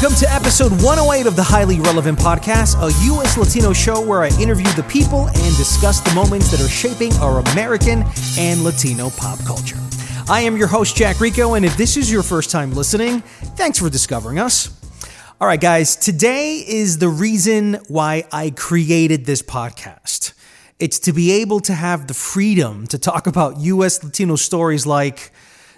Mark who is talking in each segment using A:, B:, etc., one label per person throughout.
A: Welcome to episode 108 of the Highly Relevant Podcast, a U.S. Latino show where I interview the people and discuss the moments that are shaping our American and Latino pop culture. I am your host, Jack Rico, and if this is your first time listening, thanks for discovering us. All right, guys, today is the reason why I created this podcast. It's to be able to have the freedom to talk about U.S. Latino stories like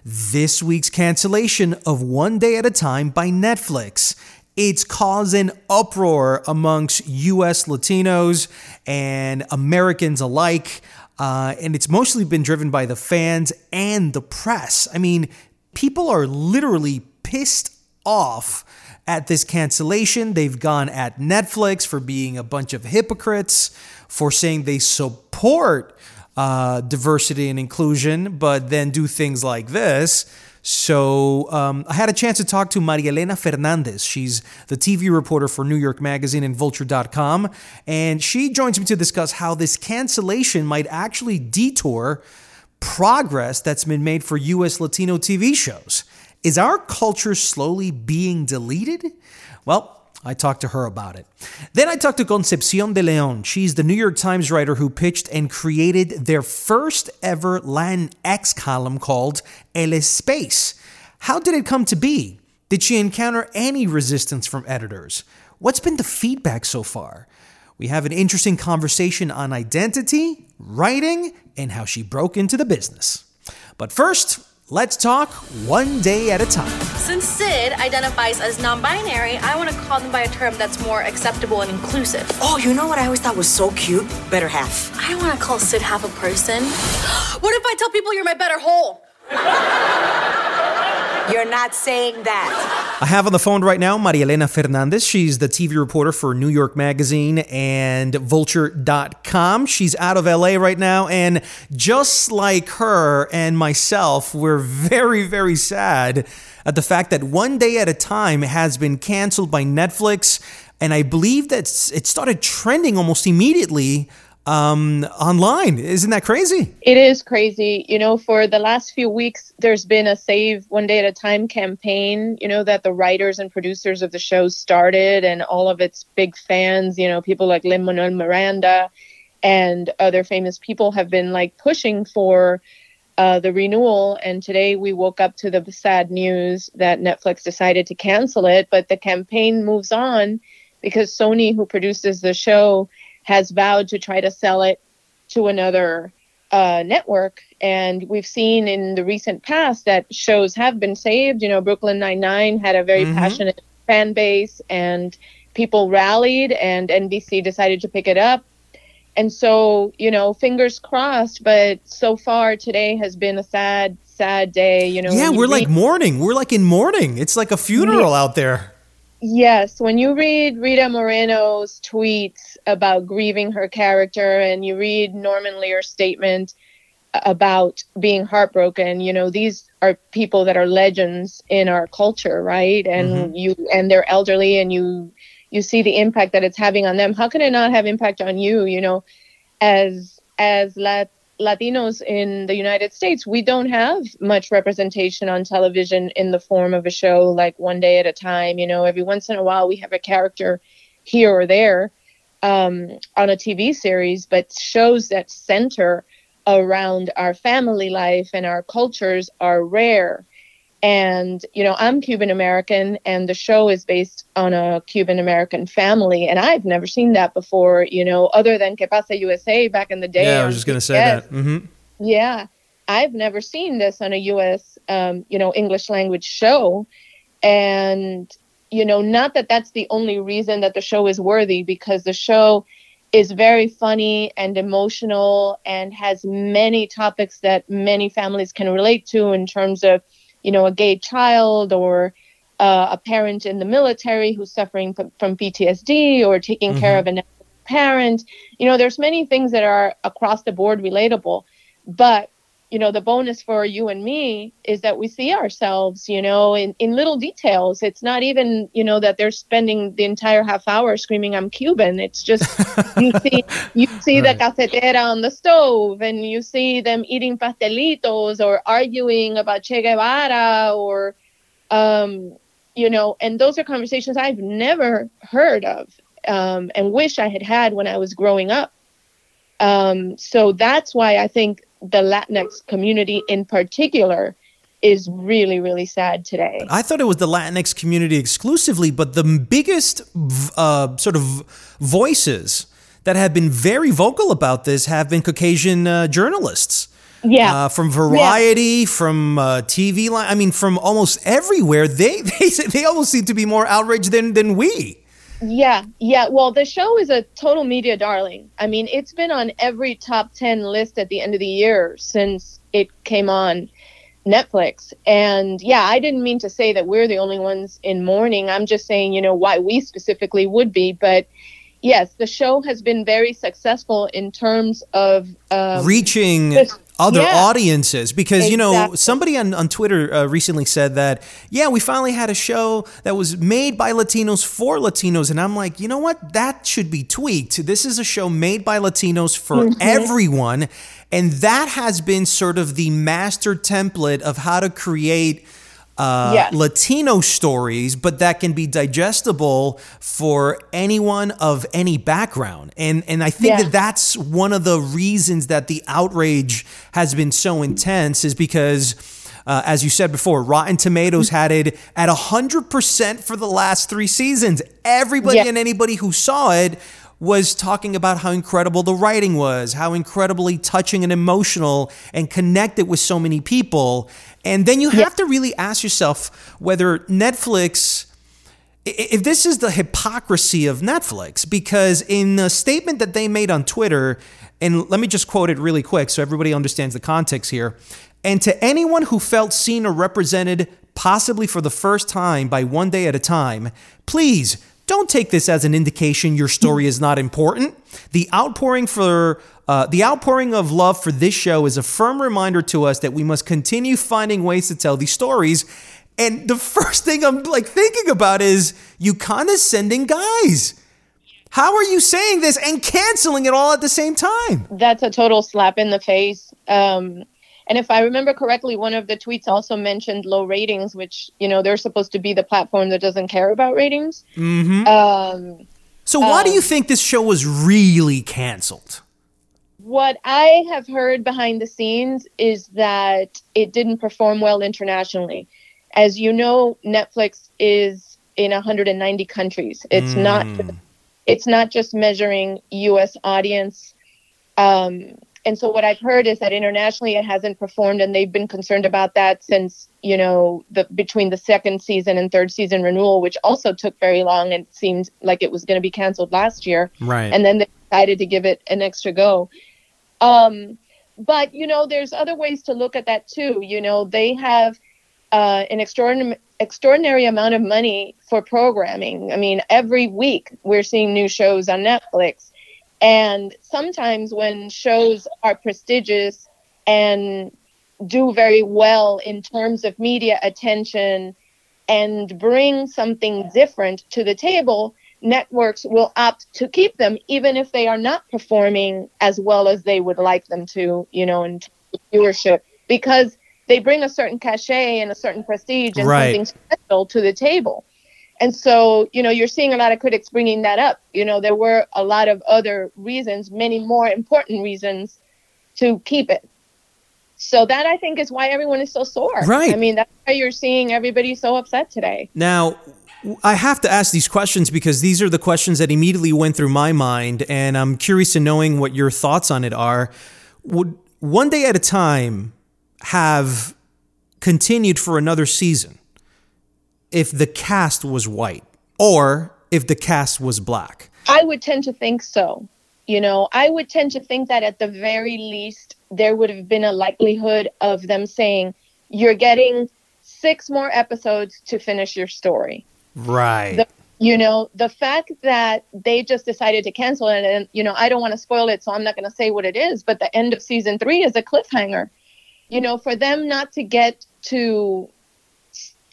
A: this week's cancellation of One Day at a Time by Netflix. It's causing uproar amongst US Latinos and Americans alike. Uh, and it's mostly been driven by the fans and the press. I mean, people are literally pissed off at this cancellation. They've gone at Netflix for being a bunch of hypocrites, for saying they support uh, diversity and inclusion, but then do things like this. So um, I had a chance to talk to Maria Elena Fernandez. She's the TV reporter for New York Magazine and Vulture.com. And she joins me to discuss how this cancellation might actually detour progress that's been made for U.S. Latino TV shows. Is our culture slowly being deleted? Well, I talked to her about it. Then I talked to Concepcion de Leon. She's the New York Times writer who pitched and created their first ever Latinx column called El Espace. How did it come to be? Did she encounter any resistance from editors? What's been the feedback so far? We have an interesting conversation on identity, writing, and how she broke into the business. But first, Let's talk one day at a time.
B: Since Sid identifies as non binary, I want to call them by a term that's more acceptable and inclusive.
C: Oh, you know what I always thought was so cute? Better half.
B: I don't want to call Sid half a person. what if I tell people you're my better whole?
C: You're not saying that.
A: I have on the phone right now Maria Elena Fernandez. She's the TV reporter for New York Magazine and Vulture.com. She's out of LA right now. And just like her and myself, we're very, very sad at the fact that One Day at a Time has been canceled by Netflix. And I believe that it started trending almost immediately um, online. Isn't that crazy?
D: It is crazy. You know, for the last few weeks, there's been a Save One Day at a Time campaign, you know, that the writers and producers of the show started, and all of its big fans, you know, people like Lin Manuel Miranda and other famous people have been like pushing for. Uh, the renewal, and today we woke up to the sad news that Netflix decided to cancel it. But the campaign moves on because Sony, who produces the show, has vowed to try to sell it to another uh, network. And we've seen in the recent past that shows have been saved. You know, Brooklyn Nine-Nine had a very mm-hmm. passionate fan base and people rallied, and NBC decided to pick it up. And so, you know, fingers crossed, but so far today has been a sad, sad day. You know,
A: yeah, we're read- like mourning. We're like in mourning. It's like a funeral yeah. out there.
D: Yes, when you read Rita Moreno's tweets about grieving her character and you read Norman Lear's statement about being heartbroken, you know, these are people that are legends in our culture, right? And mm-hmm. you and they're elderly and you you see the impact that it's having on them. How can it not have impact on you, you know, as as Lat- Latinos in the United States, we don't have much representation on television in the form of a show like One Day at a Time. You know, every once in a while we have a character here or there. Um, on a TV series, but shows that center around our family life and our cultures are rare. And, you know, I'm Cuban American and the show is based on a Cuban American family. And I've never seen that before, you know, other than Que Pasa USA back in the day.
A: Yeah, I was just going to say that. Mm-hmm.
D: Yeah. I've never seen this on a U.S., um, you know, English language show. And, you know, not that that's the only reason that the show is worthy, because the show is very funny and emotional and has many topics that many families can relate to in terms of, you know, a gay child or uh, a parent in the military who's suffering from, from PTSD or taking mm-hmm. care of a parent. You know, there's many things that are across the board relatable, but you know the bonus for you and me is that we see ourselves you know in, in little details. It's not even you know that they're spending the entire half hour screaming i'm cuban. It's just you see you see right. the cafetera on the stove and you see them eating pastelitos or arguing about che guevara or um you know and those are conversations i've never heard of um, and wish i had had when i was growing up. Um, so that's why i think the Latinx community in particular is really, really sad today.
A: I thought it was the Latinx community exclusively, but the biggest uh, sort of voices that have been very vocal about this have been Caucasian uh, journalists.
D: Yeah,
A: uh, from Variety, yeah. from uh, TV line. I mean, from almost everywhere. They they they almost seem to be more outraged than than we.
D: Yeah, yeah. Well, the show is a total media darling. I mean, it's been on every top 10 list at the end of the year since it came on Netflix. And yeah, I didn't mean to say that we're the only ones in mourning. I'm just saying, you know, why we specifically would be. But yes, the show has been very successful in terms of
A: um, reaching other yeah. audiences because exactly. you know somebody on, on twitter uh, recently said that yeah we finally had a show that was made by latinos for latinos and i'm like you know what that should be tweaked this is a show made by latinos for mm-hmm. everyone and that has been sort of the master template of how to create uh, yes. Latino stories, but that can be digestible for anyone of any background. And and I think yeah. that that's one of the reasons that the outrage has been so intense is because. Uh, as you said before, Rotten Tomatoes had it at 100% for the last three seasons. Everybody yeah. and anybody who saw it was talking about how incredible the writing was, how incredibly touching and emotional and connected with so many people. And then you have to really ask yourself whether Netflix if this is the hypocrisy of Netflix, because in the statement that they made on Twitter, and let me just quote it really quick so everybody understands the context here. And to anyone who felt seen or represented, possibly for the first time by one day at a time, please don't take this as an indication your story is not important. The outpouring for uh, the outpouring of love for this show is a firm reminder to us that we must continue finding ways to tell these stories. And the first thing I'm like thinking about is you condescending guys. How are you saying this and canceling it all at the same time?
D: That's a total slap in the face. Um, and if I remember correctly, one of the tweets also mentioned low ratings, which you know they're supposed to be the platform that doesn't care about ratings.
A: Mm-hmm. Um, so why um, do you think this show was really canceled?
D: What I have heard behind the scenes is that it didn't perform well internationally. As you know, Netflix is in 190 countries. It's mm. not. It's not just measuring U.S. audience. Um, and so what I've heard is that internationally it hasn't performed, and they've been concerned about that since you know the between the second season and third season renewal, which also took very long and seemed like it was going to be canceled last year.
A: Right.
D: And then they decided to give it an extra go. Um, but you know, there's other ways to look at that too. You know, they have uh, an extraordinary extraordinary amount of money for programming. I mean, every week we're seeing new shows on Netflix and sometimes when shows are prestigious and do very well in terms of media attention and bring something different to the table, networks will opt to keep them even if they are not performing as well as they would like them to, you know, in viewership because they bring a certain cachet and a certain prestige and right. something special to the table. And so, you know, you're seeing a lot of critics bringing that up. You know, there were a lot of other reasons, many more important reasons to keep it. So that I think is why everyone is so sore.
A: Right.
D: I mean, that's why you're seeing everybody so upset today.
A: Now, I have to ask these questions because these are the questions that immediately went through my mind, and I'm curious to knowing what your thoughts on it are. Would one day at a time have continued for another season if the cast was white or if the cast was black?
D: I would tend to think so. You know, I would tend to think that at the very least, there would have been a likelihood of them saying, you're getting six more episodes to finish your story.
A: Right.
D: The, you know, the fact that they just decided to cancel it, and, you know, I don't want to spoil it, so I'm not going to say what it is, but the end of season three is a cliffhanger. You know, for them not to get to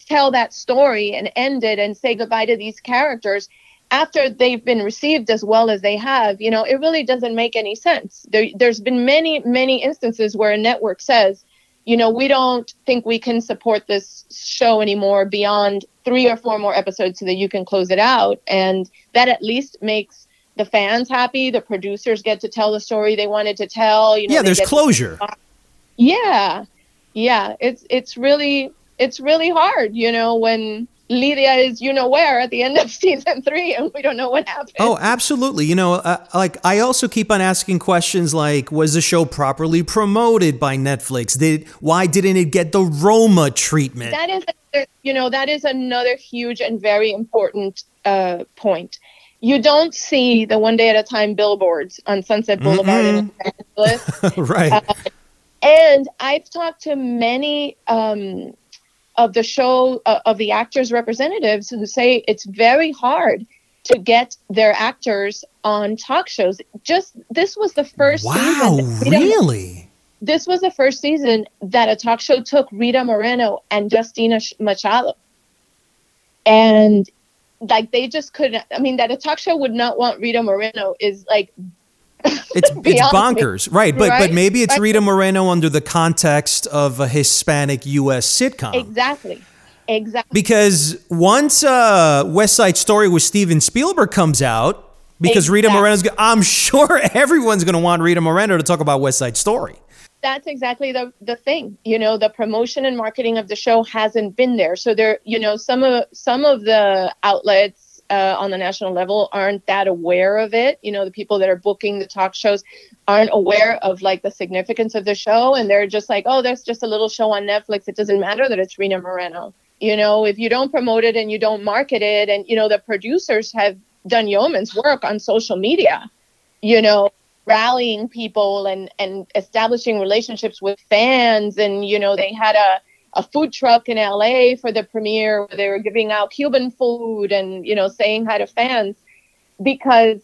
D: tell that story and end it and say goodbye to these characters after they've been received as well as they have, you know, it really doesn't make any sense. There, there's been many, many instances where a network says, you know, we don't think we can support this show anymore beyond three or four more episodes so that you can close it out. And that at least makes the fans happy. The producers get to tell the story they wanted to tell. You know,
A: yeah, there's closure.
D: To- yeah. Yeah. It's, it's really, it's really hard, you know, when Lydia is you know where at the end of season three, and we don't know what happened.
A: Oh, absolutely. You know, uh, like I also keep on asking questions like, was the show properly promoted by Netflix? Did why didn't it get the Roma treatment?
D: That is, you know, that is another huge and very important uh, point. You don't see the one day at a time billboards on Sunset Boulevard mm-hmm. in Los
A: Angeles, right? Uh,
D: and I've talked to many. Um, of the show uh, of the actors representatives who say it's very hard to get their actors on talk shows. Just this was the first
A: wow,
D: season.
A: Really?
D: This was the first season that a talk show took Rita Moreno and Justina Machado. And like they just couldn't I mean that a talk show would not want Rita Moreno is like
A: it's it's bonkers, right? But right? but maybe it's Rita Moreno under the context of a Hispanic U.S. sitcom.
D: Exactly. Exactly.
A: Because once uh, West Side Story with Steven Spielberg comes out, because exactly. Rita Moreno's, I'm sure everyone's going to want Rita Moreno to talk about West Side Story.
D: That's exactly the the thing. You know, the promotion and marketing of the show hasn't been there. So there, you know, some of some of the outlets uh, on the national level aren't that aware of it. You know, the people that are booking the talk shows aren't aware of like the significance of the show, and they're just like, oh, there's just a little show on Netflix. It doesn't matter that it's Rita Moreno. You know, if you don't promote it and you don't market it, and you know, the producers have done yeoman's work on social media. You know, rallying people and and establishing relationships with fans, and you know, they had a a food truck in LA for the premiere where they were giving out Cuban food and you know saying hi to fans because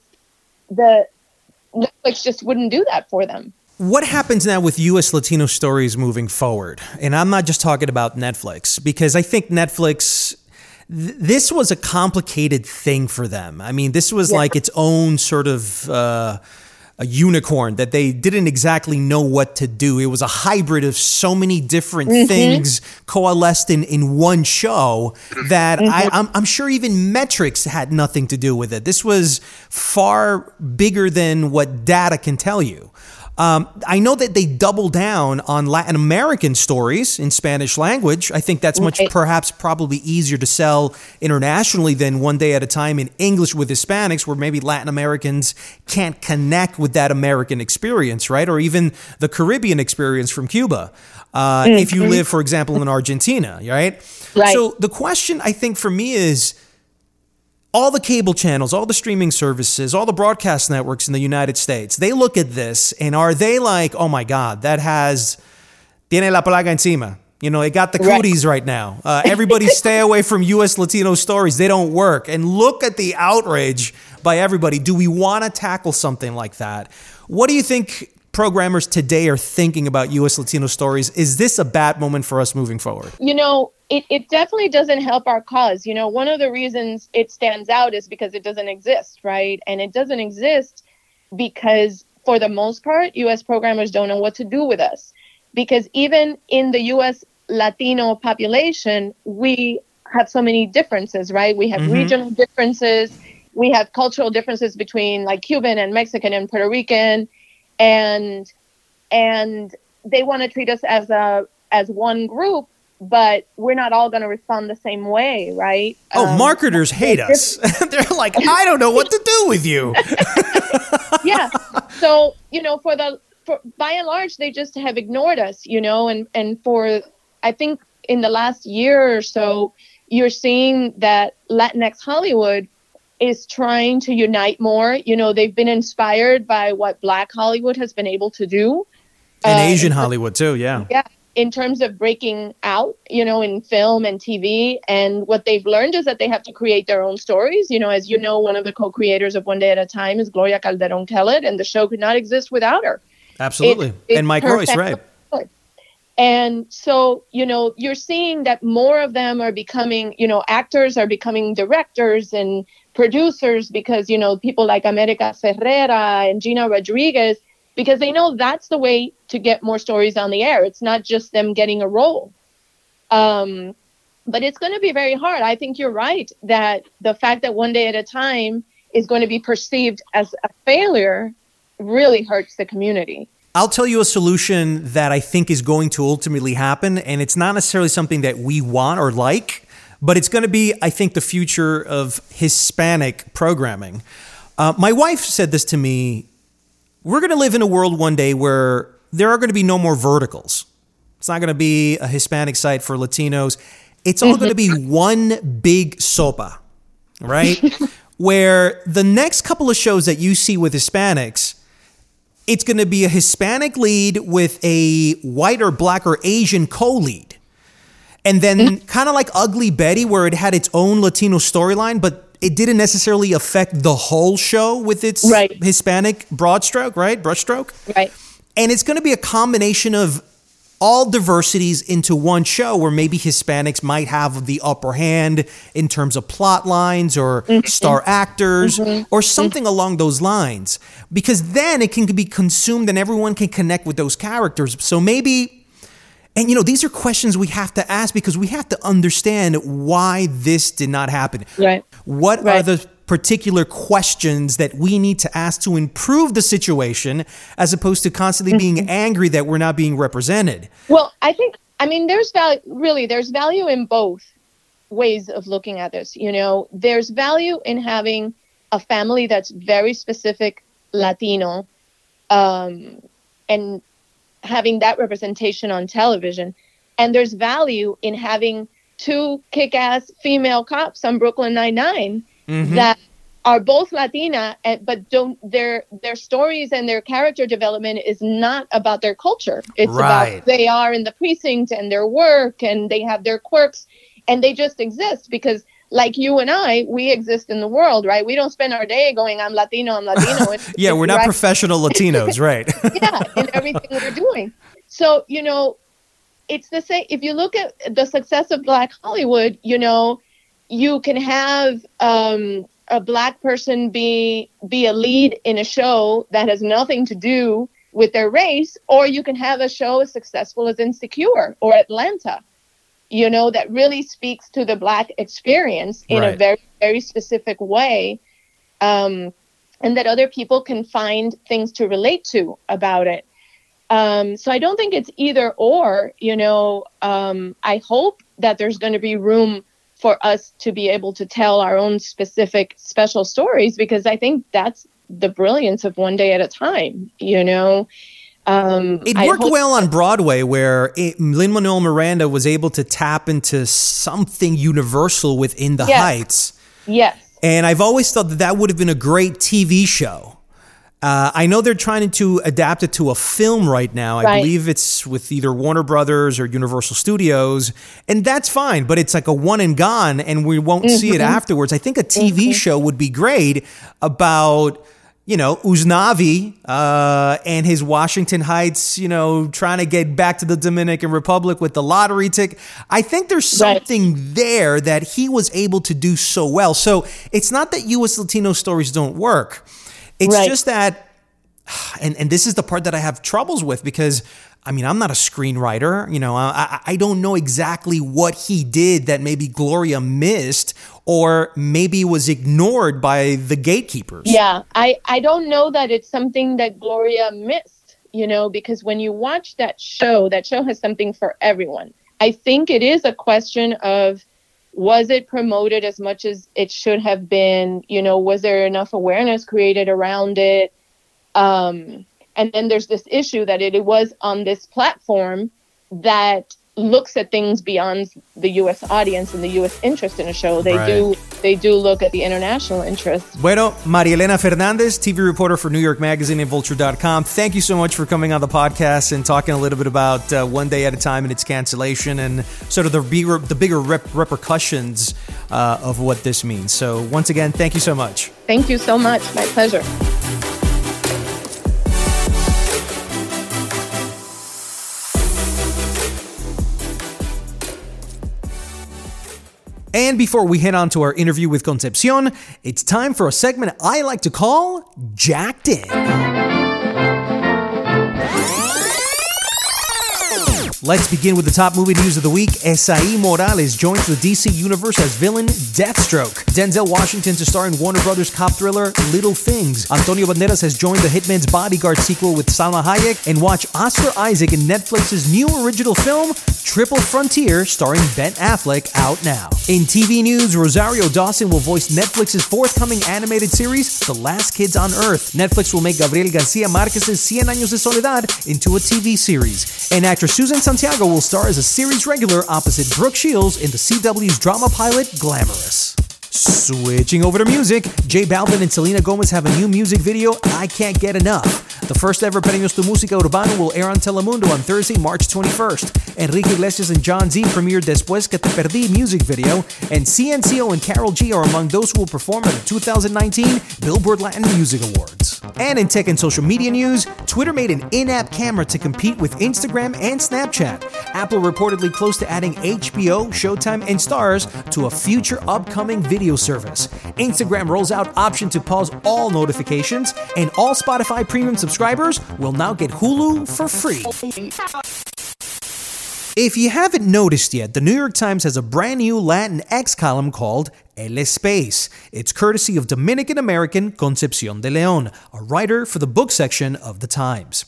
D: the Netflix just wouldn't do that for them.
A: What happens now with US Latino stories moving forward? And I'm not just talking about Netflix because I think Netflix this was a complicated thing for them. I mean, this was yeah. like its own sort of uh, a unicorn that they didn't exactly know what to do. It was a hybrid of so many different mm-hmm. things coalesced in, in one show that mm-hmm. I, I'm, I'm sure even metrics had nothing to do with it. This was far bigger than what data can tell you. Um, I know that they double down on Latin American stories in Spanish language. I think that's much perhaps probably easier to sell internationally than one day at a time in English with Hispanics, where maybe Latin Americans can't connect with that American experience, right? Or even the Caribbean experience from Cuba. Uh, mm-hmm. If you live, for example, in Argentina, right?
D: Right.
A: So the question I think for me is all the cable channels, all the streaming services, all the broadcast networks in the United States, they look at this and are they like, oh my God, that has, tiene la plaga encima. You know, it got the cooties right, right now. Uh, everybody stay away from U.S. Latino stories. They don't work. And look at the outrage by everybody. Do we want to tackle something like that? What do you think programmers today are thinking about U.S. Latino stories? Is this a bad moment for us moving forward?
D: You know, it, it definitely doesn't help our cause. You know, one of the reasons it stands out is because it doesn't exist, right? And it doesn't exist because, for the most part, U.S. programmers don't know what to do with us. Because even in the U.S. Latino population, we have so many differences, right? We have
A: Mm-hmm.
D: regional differences, we have cultural differences between like Cuban and Mexican and Puerto Rican, and and they want to treat us as a as one group, but we're not all going to respond the same way, right?
A: Oh,
D: Um,
A: marketers hate us. They're like, I don't know what to do with you.
D: yeah. So you know, for the for by and large, they just have ignored us, you know, and and for I think in the last year or so, you're seeing that Latinx Hollywood is trying to unite more. You know, they've been inspired by what Black Hollywood has been able to do.
A: And
D: Uh,
A: Asian Hollywood too, yeah.
D: yeah in terms of breaking out you know in film and tv and what they've learned is that they have to create their own stories you know as you know one of the co-creators of one day at a time is gloria calderon kellett and the show could not exist without her
A: Absolutely.
D: It-
A: and Mike Royce, right.
D: and so you know you're seeing that more of them are becoming you know actors are becoming directors and producers because you know people like america ferrera and gina rodriguez because they know that's the way to get more stories on the air. It's not just them getting a role. Um, but it's going to be very hard. I think you're right that the fact that one day at a time is going to be perceived as a failure really hurts the community.
A: I'll tell you a solution that I think is going to ultimately happen, and it's not necessarily something that we want or like, but it's going to be, I think, the future of Hispanic programming. Uh, my wife said this to me We're going to live in a world one day where there are going to be no more verticals. It's not going to be a Hispanic site for Latinos. It's all going to be mm-hmm. one big sopa, right? where the next couple of shows that you see with Hispanics, it's going to be a Hispanic lead with a white or black or Asian co lead. And then mm-hmm. kind of like Ugly Betty, where it had its own Latino storyline, but it didn't necessarily affect the whole show with its
D: Right.
A: Hispanic broad stroke, right? Brushstroke.
D: right
A: And it's going to be a combination of all diversities into one show where maybe Hispanics might have the upper hand in terms of plot lines or mm-hmm. star actors mm-hmm. or something along those lines. Because then it can be consumed and everyone can connect with those characters. So maybe, and you know, these are questions we have to ask because we have to understand why this did not happen.
D: Right.
A: What are the particular questions that we need to ask to improve the situation as opposed to constantly being angry that we're not being represented?
D: Well, I think I mean there's value really there's value in both ways of looking at this. You know, there's value in having a family that's very specific Latino, um, and having that representation on television, and there's value in having two kick-ass female cops on Brooklyn Nine mm-hmm. that are both Latina, and, but don't their their stories and their character development is not about their culture. It's
A: Right.
D: about they are in the precinct and their work, and they have their quirks, and they just exist because, like you and I, we exist in the world, right? We don't spend our day going, "I'm Latino, I'm Latino."
A: Yeah, we're not
D: right-
A: professional Latinos, right?
D: yeah, in everything we're doing. So, you know, it's the same. If you look at the success of Black Hollywood, you know, you can have um, a black person be be a lead in a show that has nothing to do with their race, or you can have a show as successful as Insecure or Atlanta. You know, that really speaks to the black experience in a very, very specific way. Um, and that other people can find things to relate to about it. Um, so I don't think it's either or. You know, um, I hope that there's going to be room for us to be able to tell our own specific special stories because I think that's the brilliance of one day at a time. You know, um,
A: It worked well on Broadway, where Lin Manuel Miranda was able to tap into something universal within the
D: Yes.
A: Heights.
D: Yes.
A: And I've always thought that that would have been a great TV show. Uh, I know they're trying to adapt it to a film right now. I believe it's with either Warner Brothers or Universal Studios, and that's fine. But it's like a one and gone, and we won't see it
D: Mm-hmm.
A: afterwards. I think a TV show would be great about you know Usnavi uh, and his Washington Heights, you know, trying to get back to the Dominican Republic with the lottery ticket. I think there's
D: Right.
A: something there that he was able to do so well. So it's not that U.S. Latino stories don't work. It's
D: Right.
A: just that and and this is the part that I have troubles with because I mean I'm not a screenwriter, you know, I I don't know exactly what he did that maybe Gloria missed or maybe was ignored by the gatekeepers.
D: Yeah, I I don't know that it's something that Gloria missed, you know, because when you watch that show, that show has something for everyone. I think it is a question of was it promoted as much as it should have been, you know, was there enough awareness created around it? Um, and then there's this issue that it, it was on this platform that looks at things beyond the U.S. audience and the U.S. interest in a show. They
A: Right.
D: do they do look at the international interest.
A: Bueno, María Elena Fernandez, TV reporter for New York Magazine and Vulture.com. Thank you so much for coming on the podcast and talking a little bit about uh, One Day at a Time and its cancellation and sort of the bigger, the bigger rep- repercussions uh, of what this means. So, once again, thank you so much.
D: Thank you so much. My pleasure.
A: And before we head on to our interview with Concepcion, it's time for a segment I like to call Jacked In. Let's begin with the top movie news of the week. Esai Morales joins the DC Universe as villain Deathstroke. Denzel Washington to star in Warner Brothers cop thriller Little Things. Antonio Banderas has joined the Hitman's Bodyguard sequel with Salma Hayek. And watch Oscar Isaac in Netflix's new original film, Triple Frontier, starring Ben Affleck, out now. In TV news, Rosario Dawson will voice Netflix's forthcoming animated series, The Last Kids on Earth. Netflix will make Gabriel Garcia Marquez's Cien Años de Soledad into a TV series. And actor Susan Santiago will star as a series regular opposite Brooke Shields in the CW's drama pilot Glamorous. Switching over to music, J Balvin and Selena Gomez have a new music video, I Can't Get Enough. The first ever Premios de Música Urbana will air on Telemundo on Thursday, March 21st. Enrique Iglesias and Jon Z premiered Después que te perdí music video, and CNCO and Karol G are among those who will perform at the 2019 Billboard Latin Music Awards. And in tech and social media news, Twitter made an in app camera to compete with Instagram and Snapchat. Apple reportedly close to adding HBO, Showtime, and Starz to a future upcoming video service. Instagram rolls out option to pause all notifications, and all Spotify premium subscribers will now get Hulu for free. If you haven't noticed yet, the New York Times has a brand new Latin X column called El Espace. It's courtesy of Dominican American Concepcion de Leon, a writer for the book section of the Times.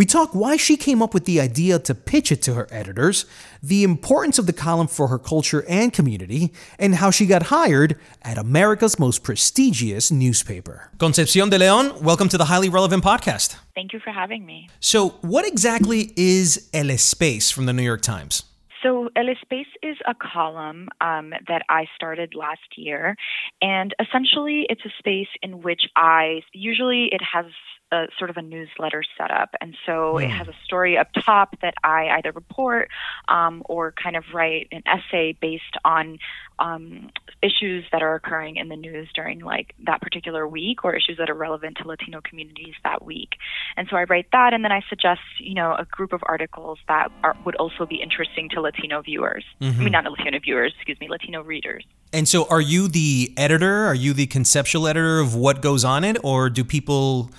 A: We talk why she came up with the idea to pitch it to her editors, the importance of the column for her culture and community, and how she got hired at America's most prestigious newspaper. Concepcion de Leon, welcome to the Highly Relevant Podcast.
E: Thank you for having me.
A: So, what exactly is El Espace from the New York Times?
E: So, El Espace is a column um, that I started last year. And essentially, it's a space in which I usually it has a sort of a newsletter setup. And so it has a story up top that I either report um, or kind of write an essay based on um, issues that are occurring in the news during like that particular week or issues that are relevant to Latino communities that week. And so I write that and then I suggest, you know, a group of articles that are, would also be interesting to Latino viewers. I mean, not Latino viewers, excuse me, Latino readers.
A: And so, are you the editor? Are you the conceptual editor of what goes on it? Or do people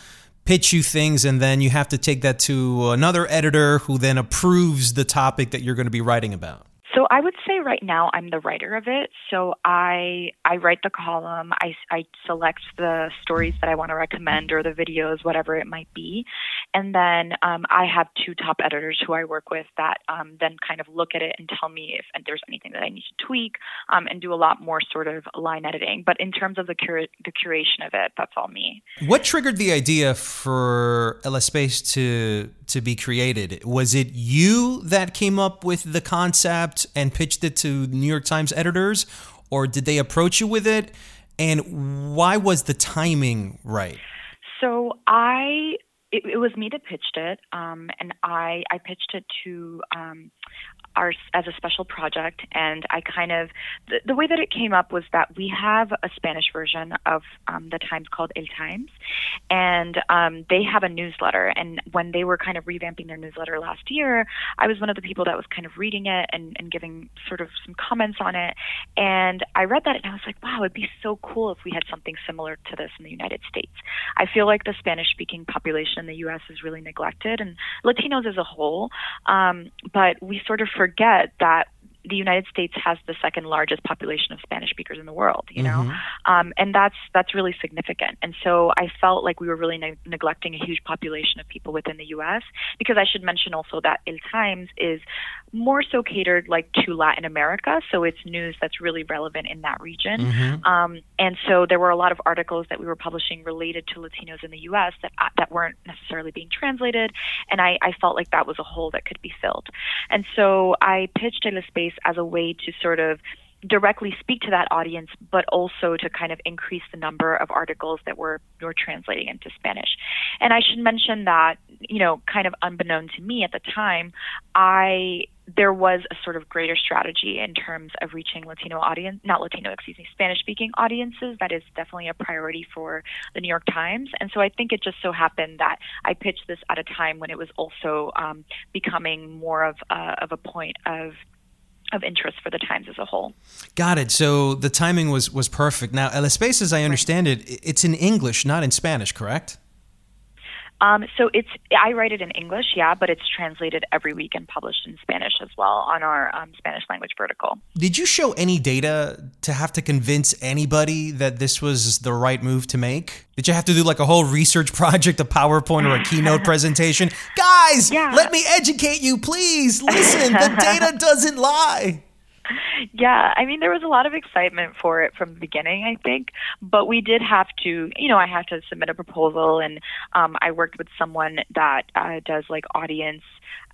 A: pitch you things and then you have to take that to another editor who then approves the topic that you're going to be writing about?
E: So I would say right now I'm the writer of it. So I I write the column. I, I select the stories that I want to recommend or the videos, whatever it might be, and then um, I have two top editors who I work with that um, then kind of look at it and tell me if there's anything that I need to tweak um, and do a lot more sort of line editing. But in terms of the cura- the curation of it, that's all me.
A: What triggered the idea for El Space to to be created? Was it you that came up with the concept and pitched it to New York Times editors, or did they approach you with it? And why was the timing right?
E: So I, it, it was me that pitched it, um, and I I pitched it to um, our as a special project, and I kind of the, the way that it came up was that we have a Spanish version of um, the Times called El Times, and um, they have a newsletter. And when they were kind of revamping their newsletter last year, I was one of the people that was kind of reading it and, and giving sort of some comments on it. And I read that and I was like, wow, it'd be so cool if we had something similar to this in the United States. I feel like the Spanish speaking population in the U.S. is really neglected and Latinos as a whole. Um, but we sort of forget that the United States has the second largest population of Spanish speakers in the world, you know, mm-hmm. um, and that's that's really significant. And so I felt like we were really ne- neglecting a huge population of people within the U.S. Because I should mention also that El Times is more so catered like to Latin America, so it's news that's really relevant in that region. Mm-hmm. Um, and so there were a lot of articles that we were publishing related to Latinos in the U.S. that uh, that weren't necessarily being translated, and I, I felt like that was a hole that could be filled. And so I pitched El Space as a way to sort of directly speak to that audience, but also to kind of increase the number of articles that we're, we're translating into Spanish. And I should mention that, you know, kind of unbeknown to me at the time, I there was a sort of greater strategy in terms of reaching Latino audience, not Latino, excuse me, Spanish speaking audiences. That is definitely a priority for the New York Times. And so I think it just so happened that I pitched this at a time when it was also um, becoming more of a, of a point of of interest for the Times as a whole.
A: Got it. So the timing was was perfect. Now, El Espace, as I understand it, it's in English, not in Spanish, correct?
E: Um, so it's I write it in English, yeah, but it's translated every week and published in Spanish as well on our um, Spanish language vertical.
A: Did you show any data to have to convince anybody that this was the right move to make? Did you have to do like a whole research project, a PowerPoint or a keynote presentation? Guys, yeah. let me educate you, please. Listen, the data doesn't lie
E: yeah, I mean, there was a lot of excitement for it from the beginning, I think, but we did have to, you know, I had to submit a proposal, and um, I worked with someone that uh, does like audience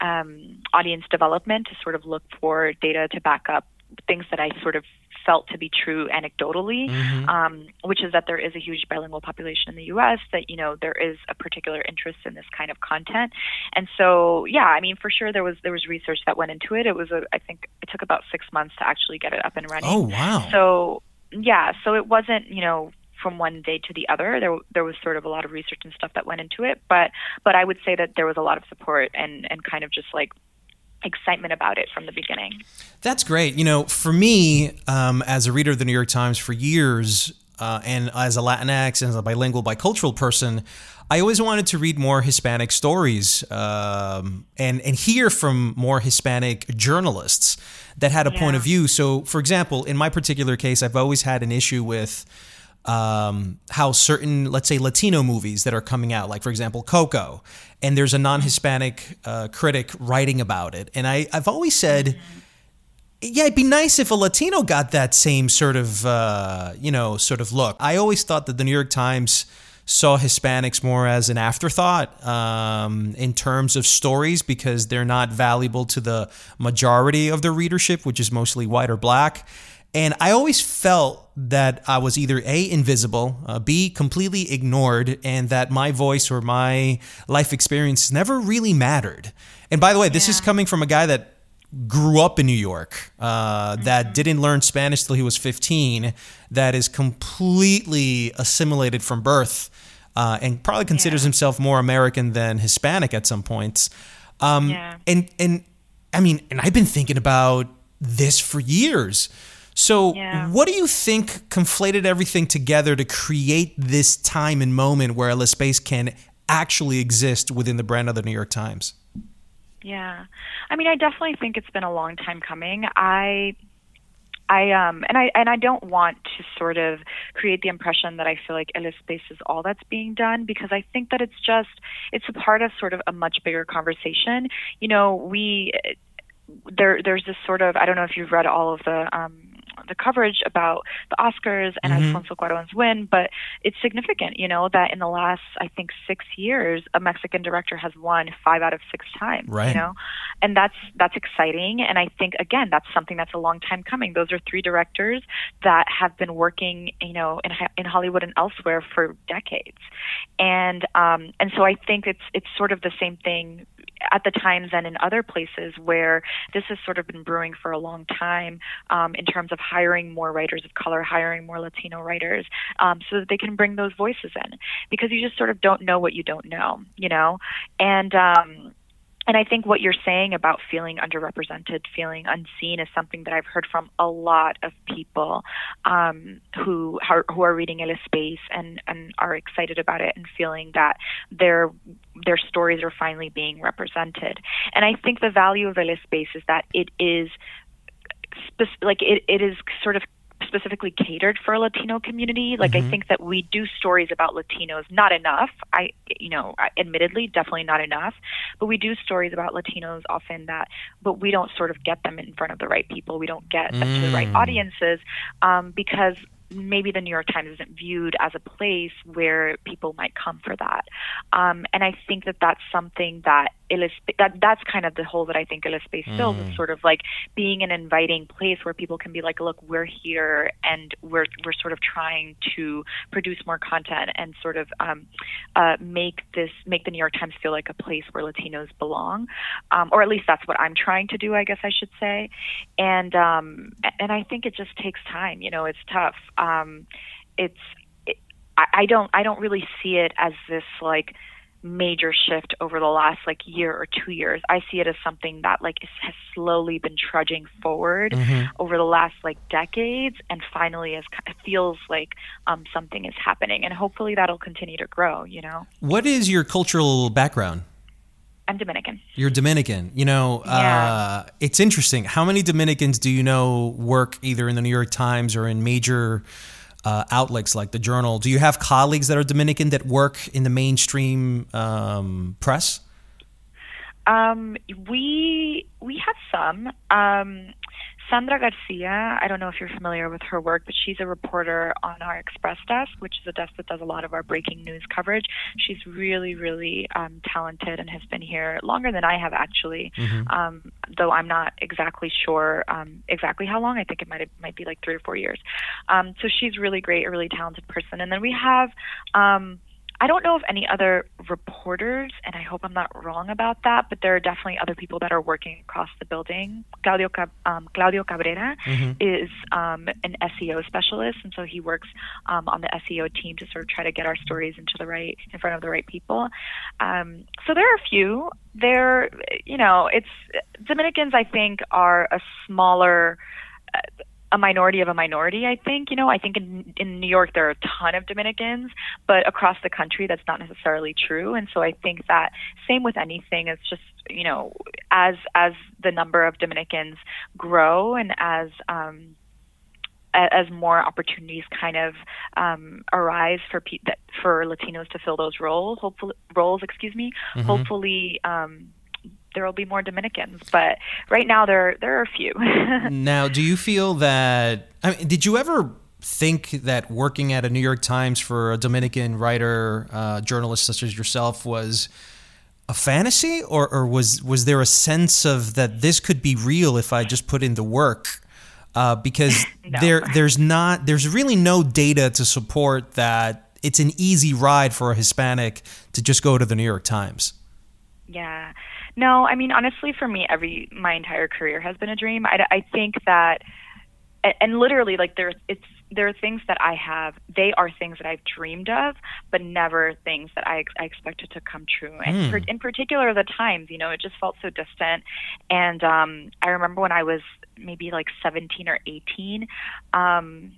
E: um, audience development to sort of look for data to back up things that I sort of felt to be true anecdotally, mm-hmm. um, which is that there is a huge bilingual population in the U.S. That you know there is a particular interest in this kind of content, and so yeah, I mean for sure there was there was research that went into it. It was a, I think it took about six months to actually get it up and running.
A: Oh wow!
E: So yeah, so it wasn't you know from one day to the other. There there was sort of a lot of research and stuff that went into it, but but I would say that there was a lot of support and and kind of just like excitement about it from the beginning.
A: That's great. You know, for me, um, as a reader of the New York Times for years, uh, and as a Latinx and as a bilingual, bicultural person, I always wanted to read more Hispanic stories um, and and hear from more Hispanic journalists that had a yeah. point of view. So, for example, in my particular case, I've always had an issue with um, how certain, let's say, Latino movies that are coming out, like for example, Coco, and there's a non-Hispanic uh, critic writing about it, and I, I've always said. Yeah, it'd be nice if a Latino got that same sort of, uh, you know, sort of look. I always thought that the New York Times saw Hispanics more as an afterthought um, in terms of stories because they're not valuable to the majority of the readership, which is mostly white or black. And I always felt that I was either A, invisible, uh, B, completely ignored, and that my voice or my life experience never really mattered. And by the way, this yeah. is coming from a guy that grew up in New York, uh, mm-hmm. that didn't learn Spanish till he was 15, that is completely assimilated from birth, uh, and probably considers yeah. himself more American than Hispanic at some points. Um, yeah. And and I mean, and I've been thinking about this for years. So, yeah. what do you think conflated everything together to create this time and moment where El Space can actually exist within the brand of the New York Times?
E: Yeah. I mean, I definitely think it's been a long time coming. I I um and I and I don't want to sort of create the impression that I feel like El Space is all that's being done because I think that it's just it's a part of sort of a much bigger conversation. You know, we there there's this sort of I don't know if you've read all of the um the coverage about the Oscars and
A: Mhm.
E: Alfonso Cuarón's win, but it's significant, you know, that in the last I think six years, a Mexican director has won five out of six times.
A: Right.
E: You know, and that's that's exciting, and I think again that's something that's a long time coming. Those are three directors that have been working, you know, in in Hollywood and elsewhere for decades, and um, and so I think it's it's sort of the same thing at the times and in other places where this has sort of been brewing for a long time um, in terms of hiring more writers of color, hiring more Latino writers, um, so that they can bring those voices in. Because you just sort of don't know what you don't know, you know, and. Um, and I think what you're saying about feeling underrepresented, feeling unseen, is something that I've heard from a lot of people um, who are, who are reading El Space and, and are excited about it and feeling that their their stories are finally being represented. And I think the value of El Space is that it is like it, it is sort of specifically catered for a Latino community. Like I think that we do stories about Latinos not enough. I you know, admittedly definitely not enough, but we do stories about Latinos often that but we don't sort of get them in front of the right people. We don't get them to the right
A: Mm.
E: audiences um, because maybe the New York Times isn't viewed as a place where people might come for that. Um, and I think that that's something that that that's kind of the hole that I think Space fills is sort of like being an inviting place where people can be like, look, we're here and we're we're sort of trying to produce more content and sort of um, uh, make this make the New York Times feel like a place where Latinos belong, um, or at least that's what I'm trying to do, I guess I should say. And um, and I think it just takes time. You know, it's tough. Um, it's it, I, I don't I don't really see it as this like major shift over the last like year or two years. I see it as something that like has slowly been trudging forward over the last like decades, and finally is it feels like um, something is happening, and hopefully that'll continue to grow. You know,
A: What is your cultural background?
E: I'm Dominican.
A: You're Dominican. You know, uh, it's interesting. How many Dominicans do you know work either in the New York Times or in major uh, outlets like the Journal? Do you have colleagues that are Dominican that work in the mainstream um, press?
E: Um, we we have some. Um, Sandra Garcia, I don't know if you're familiar with her work, but she's a reporter on our Express desk, which is a desk that does a lot of our breaking news coverage. She's really, really um, talented and has been here longer than I have, actually. Um, though I'm not exactly sure um, exactly how long. I think it might might be like three or four years. Um, so she's really great, a really talented person. And then we have. I don't know of any other reporters, and I hope I'm not wrong about that, but there are definitely other people that are working across the building. Claudio, um, Claudio Cabrera is um, an SEO specialist, and so he works um, on the SEO team to sort of try to get our stories into the right, in front of the right people. Um, so there are a few. There, you know, it's Dominicans. I think are a smaller. A minority of a minority, I think. You know, I think in, in New York there are a ton of Dominicans, but across the country that's not necessarily true. And so I think that same with anything, it's just you know, as as the number of Dominicans grow and as um, as more opportunities kind of um, arise for pe- that, for Latinos to fill those roles, hopefully roles, excuse me, hopefully. Um, there will be more Dominicans, but right now there there are a few.
A: now, do you feel that? I mean, did you ever think that working at a New York Times for a Dominican writer, uh, journalist such as yourself, was a fantasy, or, or was was there a sense of that this could be real if I just put in the work? Uh, because there there's not there's really no data to support that it's an easy ride for a Hispanic to just go to the New York Times.
E: Yeah. No, I mean, honestly, for me, every my entire career has been a dream. I, I think that, and, and literally, like there, it's there are things that I have. They are things that I've dreamed of, but never things that I, I expected to come true. And per, in particular, the times, you know, it just felt so distant. And um, I remember when I was maybe like 17 or 18. Um,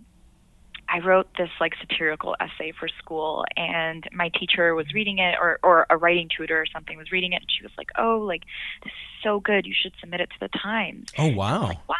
E: I wrote this like satirical essay for school and my teacher was reading it or, or a writing tutor or something was reading it and she was like, Oh, like this is so good, you should submit it to the Times.
A: Oh wow!
E: Like, what?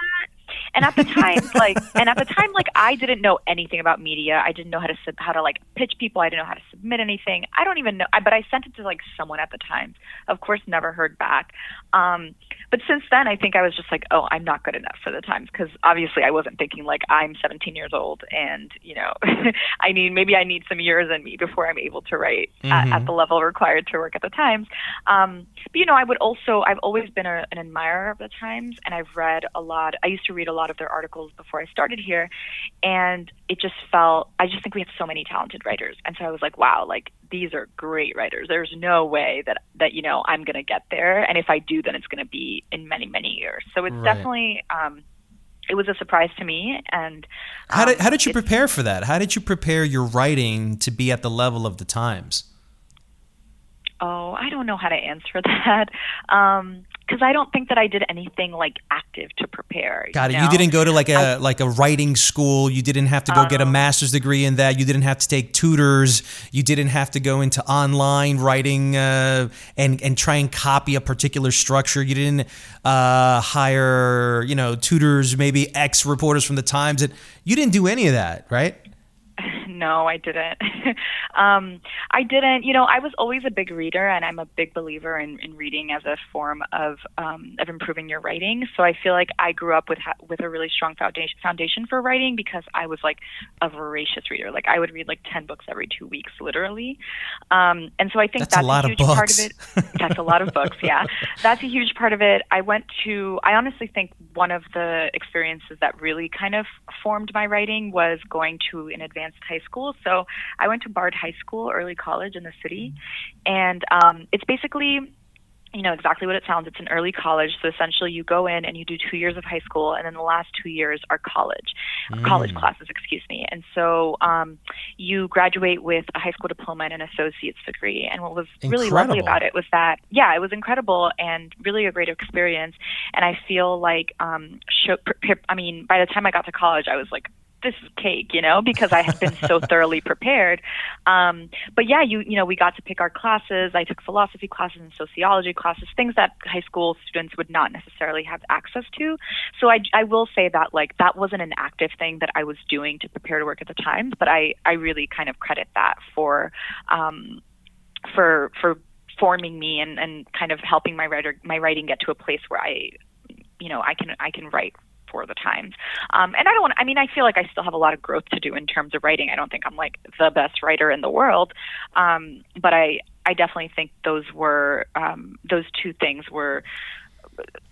E: and at the time, like, and at the time, like, I didn't know anything about media. I didn't know how to sub- how to like pitch people. I didn't know how to submit anything. I don't even know. I, but I sent it to like someone at the Times. Of course, never heard back. Um, but since then, I think I was just like, oh, I'm not good enough for the Times because obviously I wasn't thinking like I'm 17 years old and you know I need maybe I need some years in me before I'm able to write mm-hmm. at, at, the level required to work at the Times. Um, but you know, I would also I've always been a, an admirer of the Times and I've read a lot. I used to read a lot of their articles before I started here, and it just felt I just think we have so many talented writers, and so I was like, wow, like these are great writers. There's no way that that you know I'm going to get there, and if I do, then it's going to be in many many years. So it's right. definitely. Um, it was a surprise to me, and
A: um, how did how did you prepare for that? How did you prepare your writing to be at the level of the Times?
E: Oh, I don't know how to answer that. Um, because I don't think that I did anything like active to prepare.
A: Got
E: it.
A: You, know? you didn't go to like a I, like a writing school. You didn't have to go um, get a um, master's degree in that. You didn't have to take tutors. You didn't have to go into online writing uh, and and try and copy a particular structure. You didn't uh, hire you know tutors, maybe ex reporters from the Times. That you didn't do any of that, right?
E: No, I didn't. um, I didn't. You know, I was always a big reader, and I'm a big believer in, in reading as a form of um, of improving your writing. So I feel like I grew up with ha- with a really strong foundation foundation for writing because I was like a voracious reader. Like I would read like ten books every two weeks, literally. Um, and so I think
A: that's, that's a, lot
E: a huge
A: of
E: part of it. That's a lot of books. Yeah, that's a huge part of it. I went to. I honestly think one of the experiences that really kind of formed my writing was going to an advanced high school. So I went to Bard High School, early college in the city, and um, it's basically you know exactly what it sounds. It's an early college, so essentially you go in and you do two years of high school, and then the last two years are college, mm. college classes, excuse me. And so um, you graduate with a high school diploma and an associate's degree. And what was
A: incredible.
E: really lovely about it was that, yeah, it was incredible and really a great experience. And I feel like, um, show, I mean, by the time I got to college, I was like this is cake, you know, because I had been so thoroughly prepared. Um, but yeah, you you know, we got to pick our classes. I took philosophy classes and sociology classes, things that high school students would not necessarily have access to. So I I will say that like that wasn't an active thing that I was doing to prepare to work at the Times, but I I really kind of credit that for um, for for forming me and and kind of helping my writer my writing get to a place where I you know I can I can write for the Times. Um, and I don't want. I mean, I feel like I still have a lot of growth to do in terms of writing. I don't think I'm like the best writer in the world, um, but I I definitely think those were um, those two things were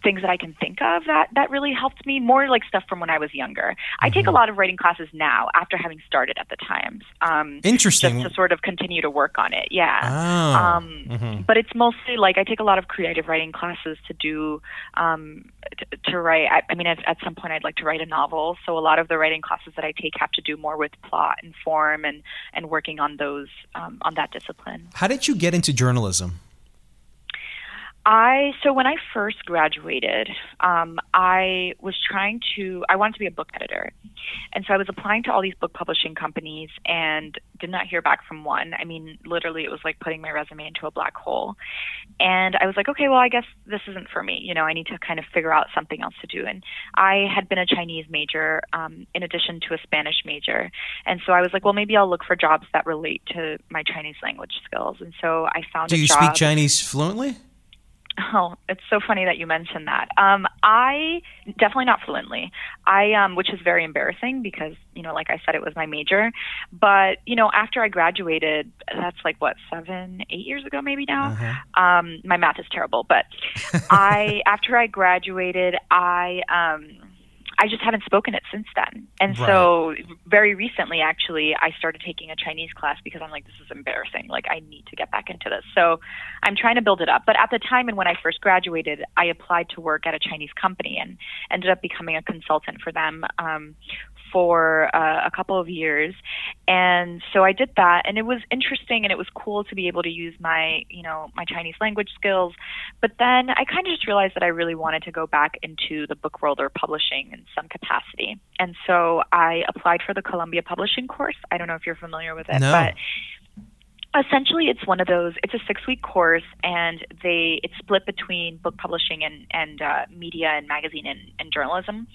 E: things that I can think of that that really helped me. More like stuff from when I was younger. Mm-hmm. I take a mm-hmm. lot of writing classes now after having started at the Times. Um,
A: Interesting.
E: Just to sort of continue to work on it. Yeah.
A: Oh.
E: Um, mm-hmm. But it's mostly like I take a lot of creative writing classes to do um, to, to write. I, I mean, at, at some point I'd like to write a novel. So a lot of the writing classes that I take have to do more with plot and form and and working on those um, on that discipline.
A: How did you get into journalism?
E: I so when I first graduated, um, I was trying to I wanted to be a book editor, and so I was applying to all these book publishing companies and did not hear back from one. I mean, literally, it was like putting my resume into a black hole. And I was like, okay, well, I guess this isn't for me. You know, I need to kind of figure out something else to do. And I had been a Chinese major um, in addition to a Spanish major, and so I was like, well, maybe I'll look for jobs that relate to my Chinese language skills. And so I found.
A: Do you
E: job.
A: speak Chinese fluently?
E: Oh, it's so funny that you mentioned that. Um, I definitely not fluently. I um, which is very embarrassing because you know, like I said, it was my major. But you know, after I graduated, that's like what seven, eight years ago, maybe now. Uh-huh. Um, my math is terrible, but I after I graduated, I um, I just haven't spoken it since then. And right. so very recently actually I started taking a Chinese class because I'm like this is embarrassing. Like I need to get back into this. So I'm trying to build it up. But at the time and when I first graduated, I applied to work at a Chinese company and ended up becoming a consultant for them um, for uh, a couple of years. And so I did that and it was interesting and it was cool to be able to use my, you know, my Chinese language skills. But then I kind of just realized that I really wanted to go back into the book world or publishing in some capacity. And so I applied for the Columbia Publishing course. I don't know if you're familiar with it,
A: no.
E: but essentially it's one of those it's a six week course and they it's split between book publishing and and uh, media and magazine and, and journalism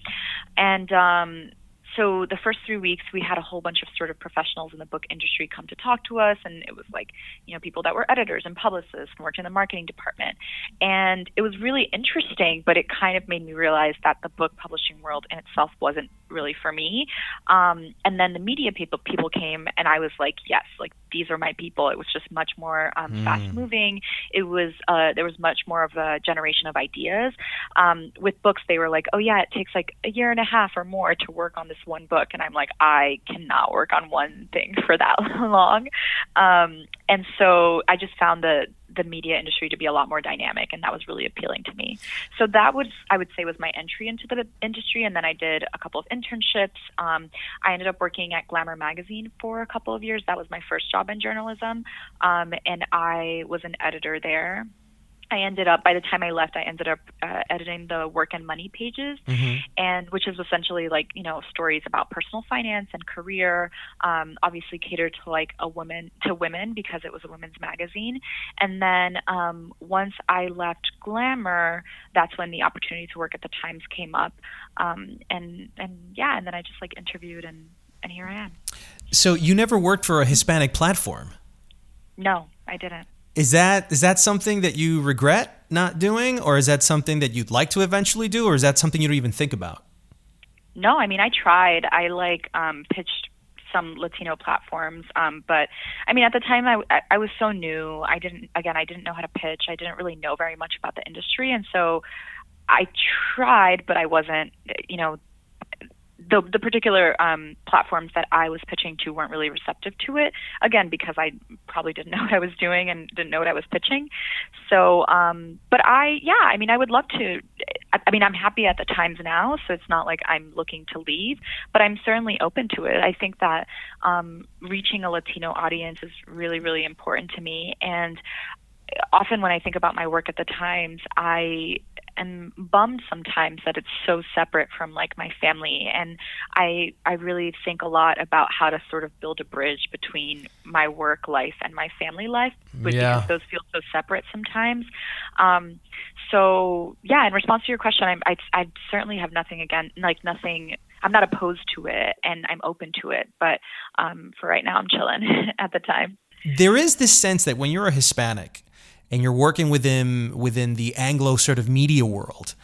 E: and um, so the first three weeks we had a whole bunch of sort of professionals in the book industry come to talk to us and it was like you know people that were editors and publicists and worked in the marketing department. And it was really interesting but it kind of made me realize that the book publishing world in itself wasn't really for me. Um, and then the media people people came and i was like yes like these are my people. It was just much more um, mm. fast moving. It was uh, there was much more of a generation of ideas. Um, with books they were like oh yeah it takes like a year and a half or more to work on this one book. And i'm like i cannot work on one thing for that long. Um, and so i just found the the media industry to be a lot more dynamic and that was really appealing to me. So that was i would say was my entry into the industry and then i did a couple of internships. Um, i ended up working at glamour magazine for a couple of years. That was my first job in journalism. Um, and i was an editor there I ended up by the time I left, I ended up uh, editing the work and money pages, mm-hmm. and which is essentially like you know stories about personal finance and career. Um, obviously catered to like a woman to women because it was a women's magazine. And then um, once I left Glamour, that's when the opportunity to work at the Times came up, um, and and yeah, and then I just like interviewed and and here I am.
A: So you never worked for a Hispanic platform?
E: No, I didn't.
A: Is that is that something that you regret not doing, or is that something that you'd like to eventually do, or is that something you don't even think about?
E: No, I mean I tried. I like um, pitched some Latino platforms, um, but I mean at the time I, I I was so new. I didn't again I didn't know how to pitch. I didn't really know very much about the industry, and so I tried, but I wasn't you know the the particular um, platforms that I was pitching to weren't really receptive to it. Again, because I probably didn't know what I was doing and didn't know what I was pitching. So, um, but I, yeah, I mean, I would love to. I, I mean, I'm happy at the Times now, so it's not like I'm looking to leave. But I'm certainly open to it. I think that um, reaching a Latino audience is really, really important to me, and often when I think about my work at the Times, I am bummed sometimes that it's so separate from like my family and I I really think a lot about how to sort of build a bridge between my work life and my family life because yeah. those feel so separate sometimes. Um, so yeah, in response to your question, I, I I certainly have nothing again like nothing I'm not opposed to it and I'm open to it, but um, for right now I'm chilling at the time.
A: There is this sense that when you're a Hispanic, and you're working within within the Anglo sort of media world.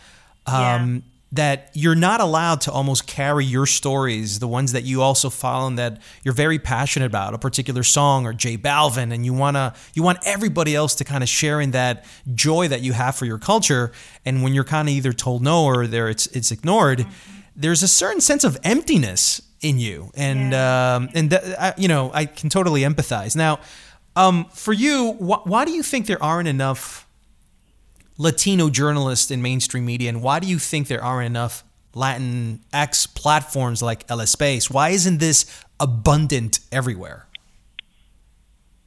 A: Um, yeah. That you're not allowed to almost carry your stories, the ones that you also follow and that you're very passionate about, a particular song or J Balvin, and you wanna you want everybody else to kind of share in that joy that you have for your culture. And when you're kind of either told no or there it's it's ignored, mm-hmm. there's a certain sense of emptiness in you, and yeah. um, and th- I, you know I can totally empathize now. Um, for you, wh- why do you think there aren't enough Latino journalists in mainstream media, and why do you think there aren't enough Latin X platforms like El Espace? Why isn't this abundant everywhere?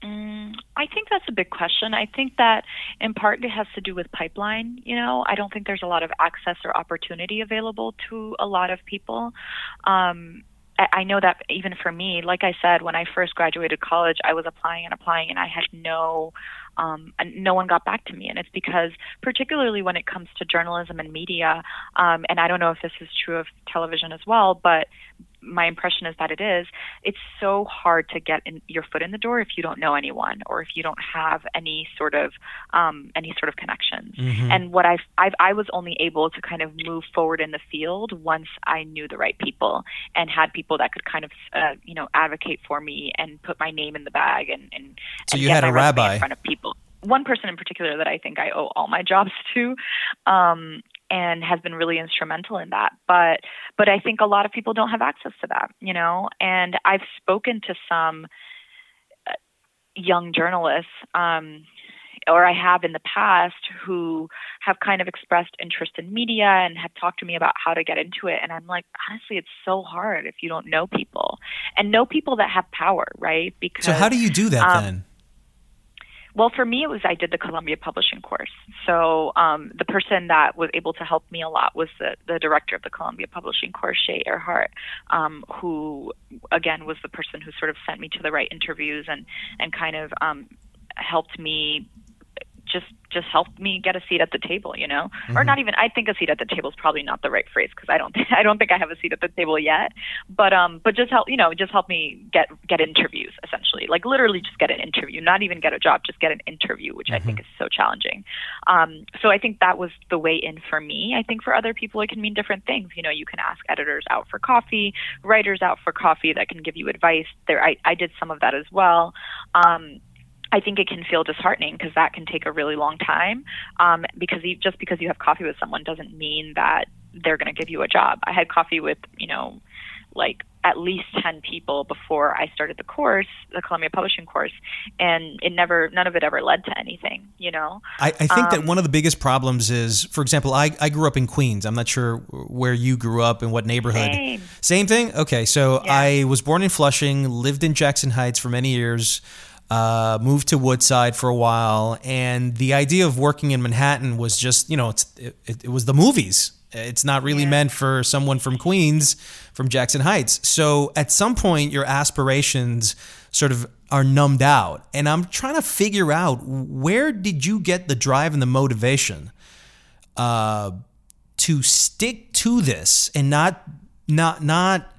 E: Mm, I think that's a big question. I think that in part it has to do with pipeline. You know, I don't think there's a lot of access or opportunity available to a lot of people. Um, I know that even for me, like I said, when I first graduated college, I was applying and applying, and I had no, um, no one got back to me. And it's because, particularly when it comes to journalism and media, um, and I don't know if this is true of television as well, but my impression is that it is it's so hard to get in, your foot in the door if you don't know anyone or if you don't have any sort of um, any sort of connections. Mm-hmm. and what I've, I've i was only able to kind of move forward in the field once i knew the right people and had people that could kind of uh, you know advocate for me and put my name in the bag and and,
A: so
E: and
A: you had a rabbi
E: in front of people. One person in particular that I think I owe all my jobs to, um, and has been really instrumental in that. But but I think a lot of people don't have access to that, you know. And I've spoken to some uh, young journalists, um, or I have in the past, who have kind of expressed interest in media and have talked to me about how to get into it. And I'm like, honestly, it's so hard if you don't know people and know people that have power, right?
A: Because so how do you do that um, then?
E: Well, for me, it was I did the Columbia Publishing course. So um, the person that was able to help me a lot was the, the director of the Columbia Publishing course, Shaye Areheart, um, who again was the person who sort of sent me to the right interviews and and kind of um, helped me just just helped me get a seat at the table, you know, mm-hmm. or not even. I think a seat at the table is probably not the right phrase because I don't think I don't think I have a seat at the table yet. But um, but just help you know, just help me get get interviews essentially, like literally just get an interview, not even get a job, just get an interview, which mm-hmm. I think is so challenging. Um, so I think that was the way in for me. I think for other people it can mean different things. You know, you can ask editors out for coffee, writers out for coffee that can give you advice. There, I I did some of that as well. Um, I think it can feel disheartening because that can take a really long time. Um, because you, just because you have coffee with someone doesn't mean that they're going to give you a job. I had coffee with, you know, like at least 10 people before I started the course, the Columbia Publishing course, and it never, none of it ever led to anything, you know?
A: I, I think um, that one of the biggest problems is, for example, I, I grew up in Queens. I'm not sure where you grew up in what neighborhood.
E: Same,
A: same thing? Okay, so yeah. I was born in Flushing, lived in Jackson Heights for many years uh, moved to Woodside for a while, and the idea of working in Manhattan was just, you know, it's, it, it was the movies. It's not really yeah. meant for someone from Queens, from Jackson Heights. So at some point, your aspirations sort of are numbed out. And I'm trying to figure out where did you get the drive and the motivation uh, to stick to this and not not not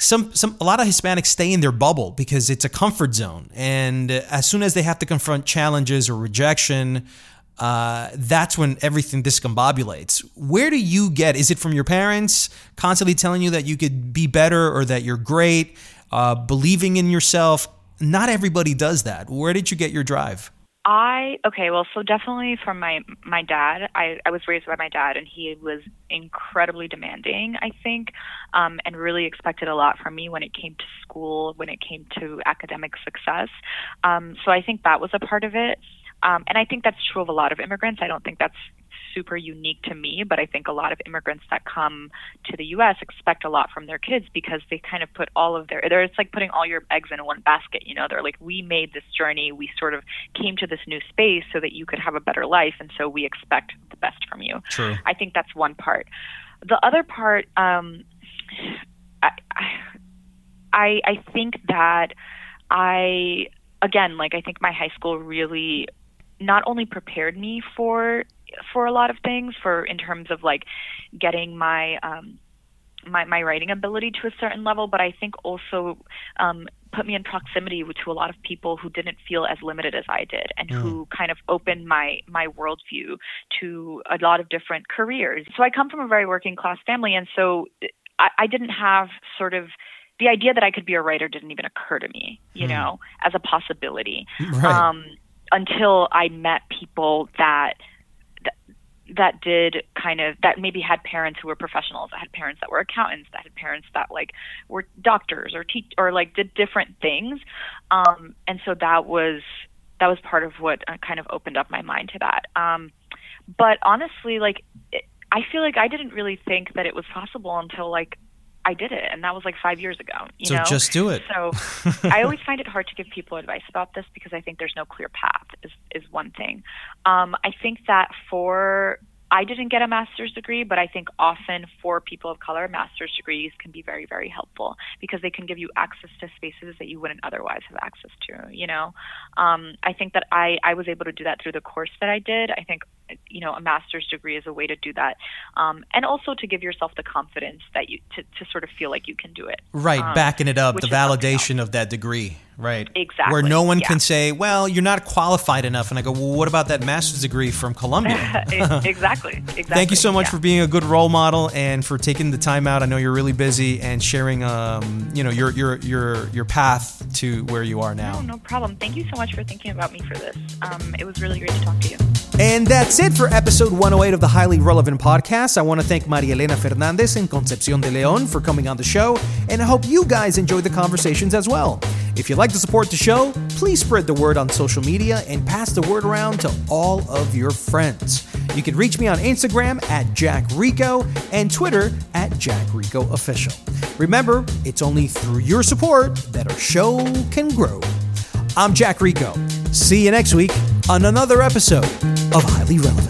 A: some some a lot of Hispanics stay in their bubble because it's a comfort zone, and as soon as they have to confront challenges or rejection, uh, that's when everything discombobulates. Where do you get? Is it from your parents constantly telling you that you could be better or that you're great, uh, believing in yourself? Not everybody does that. Where did you get your drive?
E: I okay, well, so definitely from my my dad. I I was raised by my dad, and he was incredibly demanding. I think, um, and really expected a lot from me when it came to school, when it came to academic success. Um, so I think that was a part of it. Um, and I think that's true of a lot of immigrants. I don't think that's super unique to me, but I think a lot of immigrants that come to the U.S. expect a lot from their kids because they kind of put all of their, they're, it's like putting all your eggs in one basket. You know, they're like, we made this journey, we sort of came to this new space so that you could have a better life, and so we expect the best from you.
A: True.
E: I think that's one part. The other part, um, I, I, I think that I again, like I think my high school really not only prepared me for for a lot of things for in terms of like getting my um my my writing ability to a certain level but i think also um put me in proximity to a lot of people who didn't feel as limited as I did and mm. who kind of opened my my worldview to a lot of different careers. So I come from a very working class family and so I, I didn't have sort of the idea that I could be a writer didn't even occur to me, you mm. know, as a possibility.
A: Right. Um
E: until I met people that that did kind of that maybe had parents who were professionals that had parents that were accountants that had parents that like were doctors or teach or like did different things. Um and so that was that was part of what uh, kind of opened up my mind to that. Um but honestly like it, i feel like i didn't really think that it was possible until like I did it, and that was like five years ago. You
A: so
E: know?
A: just do it.
E: So I always find it hard to give people advice about this because I think there's no clear path. Is is one thing. Um, I think that for I didn't get a master's degree, but I think often for people of color, master's degrees can be very, very helpful because they can give you access to spaces that you wouldn't otherwise have access to. You know, um, I think that I I was able to do that through the course that I did. I think you know a master's degree is a way to do that, um, and also to give yourself the confidence that you to to sort of feel like you can do it.
A: Right,
E: um,
A: backing it up, the validation of that degree. Right.
E: Exactly.
A: Where no one
E: yeah.
A: can say, well, you're not qualified enough. And I go, well, what about that master's degree from Columbia?
E: exactly. Exactly.
A: Thank you so much
E: yeah.
A: for being a good role model and for taking the time out. I know you're really busy and sharing, um, you know, your, your, your, your path to where you are now.
E: No, no problem. Thank you so much for thinking about me for this. Um, it was really great to talk to you.
A: And that's it for episode 108 of the Highly Relevant Podcast. I want to thank Maria Elena Fernandez and Concepcion de Leon for coming on the show, and I hope you guys enjoyed the conversations as well. If you'd like to support the show, please spread the word on social media and pass the word around to all of your friends. You can reach me on Instagram at Jack Rico and Twitter at Jack Rico Official. Remember, it's only through your support that our show can grow. I'm Jack Rico. See you next week on another episode of Highly Relevant.